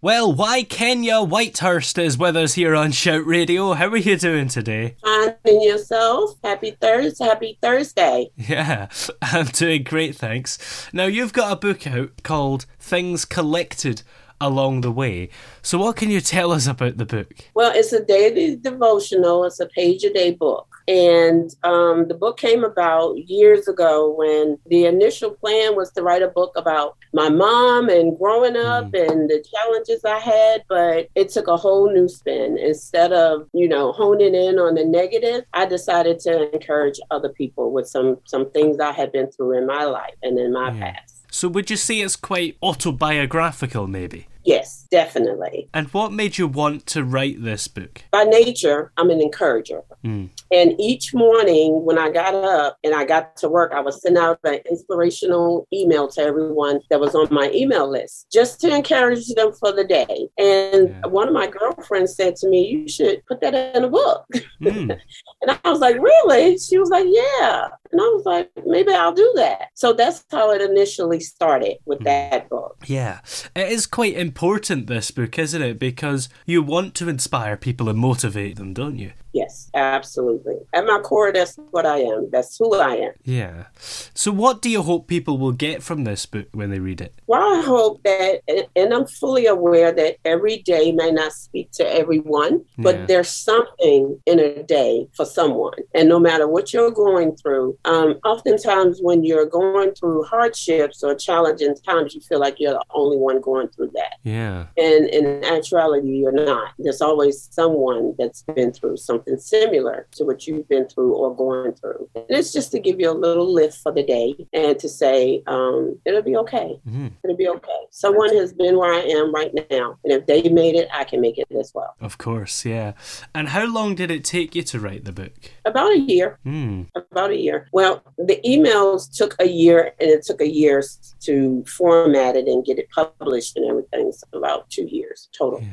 Well, why Kenya Whitehurst is with us here on Shout Radio. How are you doing today? Finding yourself. Happy Thursday. Happy Thursday. Yeah, I'm doing great, thanks. Now, you've got a book out called Things Collected Along the Way. So, what can you tell us about the book? Well, it's a daily devotional. It's a page a day book. And um, the book came about years ago when the initial plan was to write a book about my mom and growing up mm. and the challenges I had. But it took a whole new spin. Instead of, you know, honing in on the negative, I decided to encourage other people with some, some things I had been through in my life and in my yeah. past. So, would you say it's quite autobiographical, maybe? Yes, definitely. And what made you want to write this book? By nature, I'm an encourager. Mm. And each morning when I got up and I got to work, I would send out an inspirational email to everyone that was on my email list just to encourage them for the day. And yeah. one of my girlfriends said to me, You should put that in a book. Mm. and I was like, Really? She was like, Yeah. And I was like, Maybe I'll do that. So that's how it initially started with mm. that book. Yeah. It is quite important, this book, isn't it? Because you want to inspire people and motivate them, don't you? Yes, absolutely. At my core, that's what I am. That's who I am. Yeah. So, what do you hope people will get from this book when they read it? Well, I hope that, and I'm fully aware that every day may not speak to everyone, but yeah. there's something in a day for someone. And no matter what you're going through, um, oftentimes when you're going through hardships or challenging times, you feel like you're the only one going through that. Yeah. And in actuality, you're not. There's always someone that's been through something something similar to what you've been through or going through. And it's just to give you a little lift for the day and to say, um, it'll be okay. Mm-hmm. It'll be okay. Someone has been where I am right now. And if they made it, I can make it as well. Of course, yeah. And how long did it take you to write the book? About a year. Mm. About a year. Well, the emails took a year and it took a year to format it and get it published and everything. So about two years total. Yeah.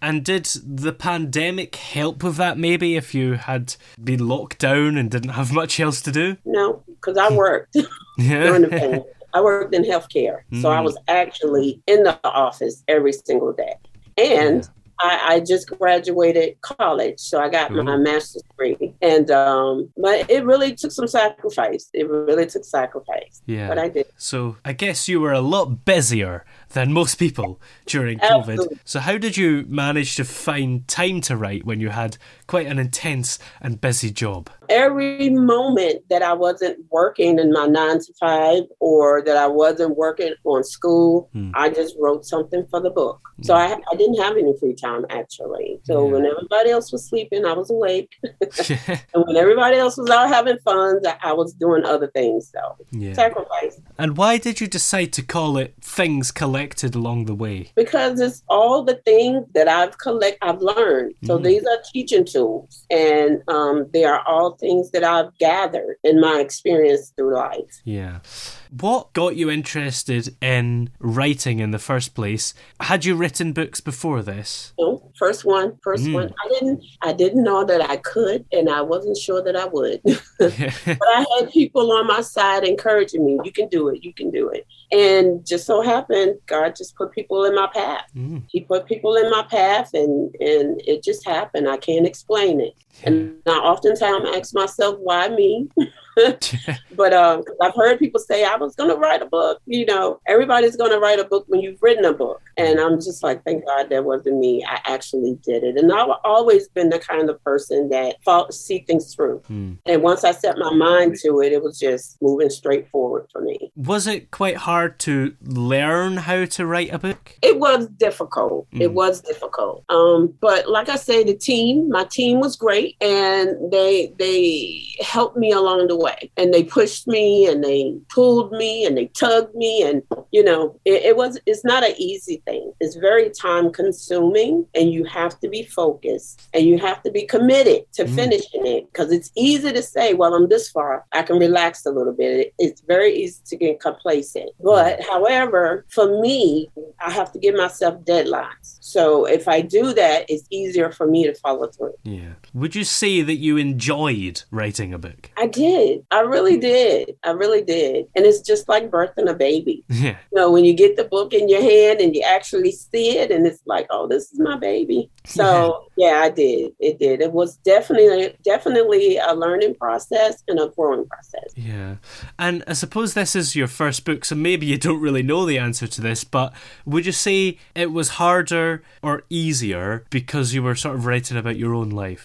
And did the pandemic help with that maybe? if you had been locked down and didn't have much else to do? No, because I worked during the pandemic. I worked in healthcare, mm. so I mm. was actually in the office every single day. And yeah. I, I, just graduated college, so I got my master's degree, and um, but it really took some sacrifice. It really took sacrifice. Yeah, but I did. So I guess you were a lot busier than most people during COVID. So how did you manage to find time to write when you had quite an intense and busy job? Every moment that I wasn't working in my nine to five or that I wasn't working on school, hmm. I just wrote something for the book. So I, I didn't have any free time actually. So yeah. when everybody else was sleeping, I was awake. and when everybody else was out having fun, I, I was doing other things. So yeah. sacrifice. And why did you decide to call it Things Collected Along the Way? Because it's all the things that I've collect I've learned. So mm-hmm. these are teaching tools. And um, they are all things that I've gathered in my experience through life. Yeah. What got you interested in writing in the first place? Had you written books before this? No, first one, first Mm. one. I didn't I didn't know that I could and I wasn't sure that I would. but I had people on my side encouraging me, you can do it, you can do it. And just so happened, God just put people in my path. Mm. He put people in my path and and it just happened. I can't explain it. And I oftentimes ask myself, why me? but um, I've heard people say I was going to write a book. You know, everybody's going to write a book when you've written a book, and I'm just like, thank God that wasn't me. I actually did it, and I've always been the kind of person that fought, see things through. Mm. And once I set my mind to it, it was just moving straight forward for me. Was it quite hard to learn how to write a book? It was difficult. It was difficult. Um, but like I say, the team, my team was great, and they they helped me along the way, and they pushed me, and they pulled me, and they tugged me, and you know, it, it was. It's not an easy thing. It's very time consuming, and you have to be focused, and you have to be committed to mm-hmm. finishing it, because it's easy to say, "Well, I'm this far. I can relax a little bit." It- it's very easy to get complacent. But mm-hmm. however, for me, I have to give myself deadlines. So if I do that, it's easier for me to follow through. Yeah. Would you say that you enjoyed writing a book? I did. I really mm-hmm. did. I really did. And it's just like birthing a baby. Yeah. You know, when you get the book in your hand and you actually see it, and it's like, oh, this is my baby. So yeah, I did. It did. It was definitely, definitely a learning process and a growing process. Yeah. And I suppose this is your first book, so maybe you don't really know the answer to this, but would you say it was harder or easier because you were sort of writing about your own life?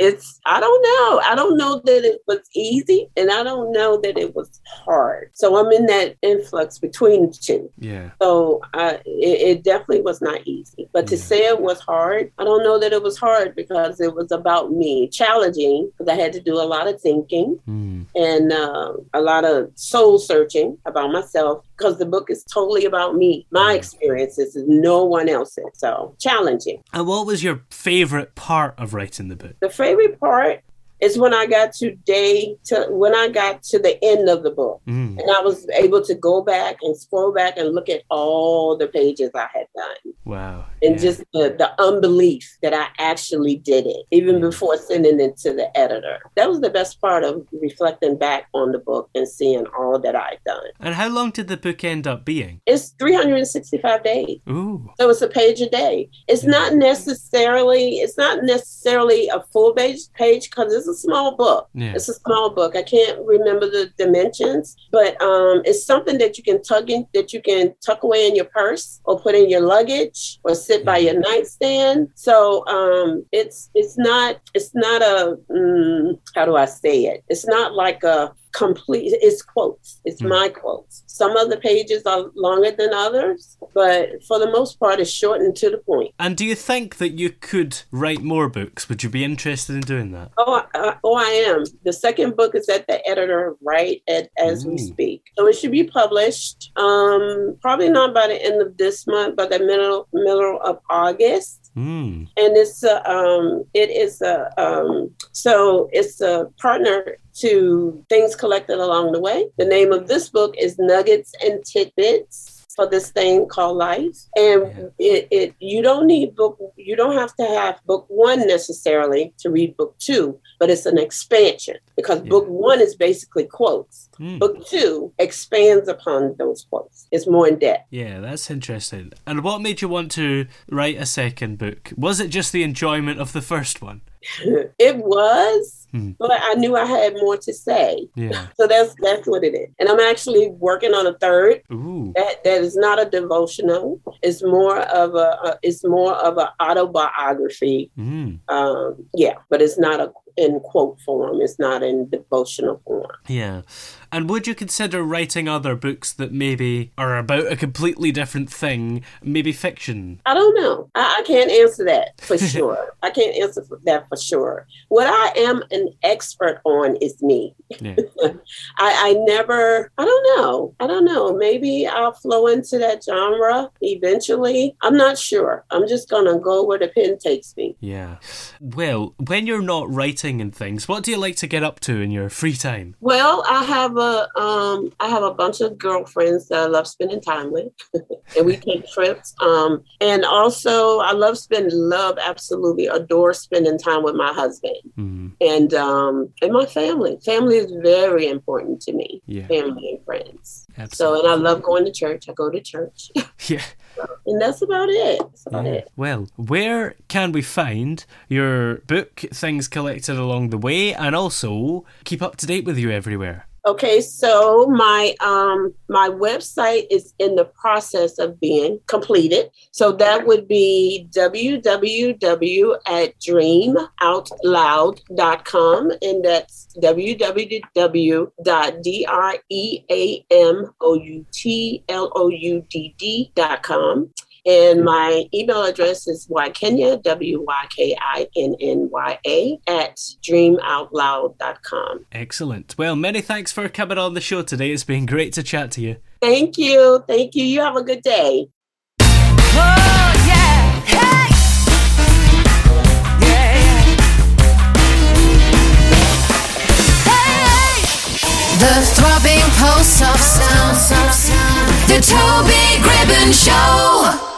it's, I don't know. I don't know that it was easy, and I don't know that it was hard. So I'm in that influx between the two. Yeah. So I, it, it definitely was not easy. But to say it was hard, I don't know that it was hard because it was about me, challenging because I had to do a lot of thinking Mm. and uh, a lot of soul searching about myself because the book is totally about me, my mm. experiences, and no one else's. So challenging. And what was your favourite part of writing the book? The favorite part It's when I got to day to when I got to the end of the book, Mm. and I was able to go back and scroll back and look at all the pages I had done, Wow. and yeah. just the, the unbelief that I actually did it, even before sending it to the editor. That was the best part of reflecting back on the book and seeing all that I'd done. And how long did the book end up being? It's 365 days. Ooh. So it's a page a day. It's not necessarily it's not necessarily a full page page because it's a small book. Yeah. It's a small book. I can't remember the dimensions, but um, it's something that you can tug in that you can tuck away in your purse or put in your luggage or sit by your nightstand. So um, it's it's not it's not a mm, how do I say it? It's not like a complete it's quotes it's my quotes. Some of the pages are longer than others but for the most part it's short and to the point. And do you think that you could write more books? Would you be interested in doing that? oh I, oh i am. The second book is at the editor right at, as we speak. So it should be published um probably not by the end of this month but the middle middle of august Hmm. and it's a um it is a um so it's a partner to things collected along the way the name of this book is nuggets and tidbits for this thing called life and it, it you don't need book you don't have to have book one necessarily to read book two but it's an expansion because book one is basically quotes Hmm. book two expands upon those quotes it's more in depth Yeah, that's interesting. And what made you want to write a second book? Was it just the enjoyment of the first one? it was, Hmm. but I knew I had more to say. Yeah. So that's that's what it is. And I'm actually working on a third. Ooh. That that is not a devotional. It's more of a, a it's more of an autobiography. Mm. Um, yeah, but it's not a in quote form. It's not in devotional form. Yeah. And would you consider writing other books that maybe are about a completely different thing, maybe fiction? I don't know. I, I can't answer that for sure. I can't answer for that for sure. What I am an expert on is me. Yeah. I, I never, I don't know. I don't know. Maybe I'll flow into that genre eventually. I'm not sure. I'm just going to go where the pen takes me. Yeah. Well, when you're not writing and things, what do you like to get up to in your free time? Well, I have a um I have a bunch of girlfriends that I love spending time with. and we take trips. Um and also I love spending love absolutely adore spending time with my husband Mm. and um and my family. Family is very important to me. Yeah. Family and friends. Absolutely. So and I love going to church. I go to church. Yeah. And that's about it. That's about Yeah. it. Well, where can we find your book, things collected along the way, and also keep up to date with you everywhere? Okay, so my um my website is in the process of being completed. So that would be www at dreamoutloud.com and that's www.dreamoutloud.com. And my email address is ykenya, W-Y-K-I-N-N-Y-A, at dreamoutloud.com. Excellent. Well, many thanks for coming on the show today. It's been great to chat to you. Thank you. Thank you. You have a good day. Oh, yeah. Hey! The throbbing pulse of sound. The Toby Gribbon Show.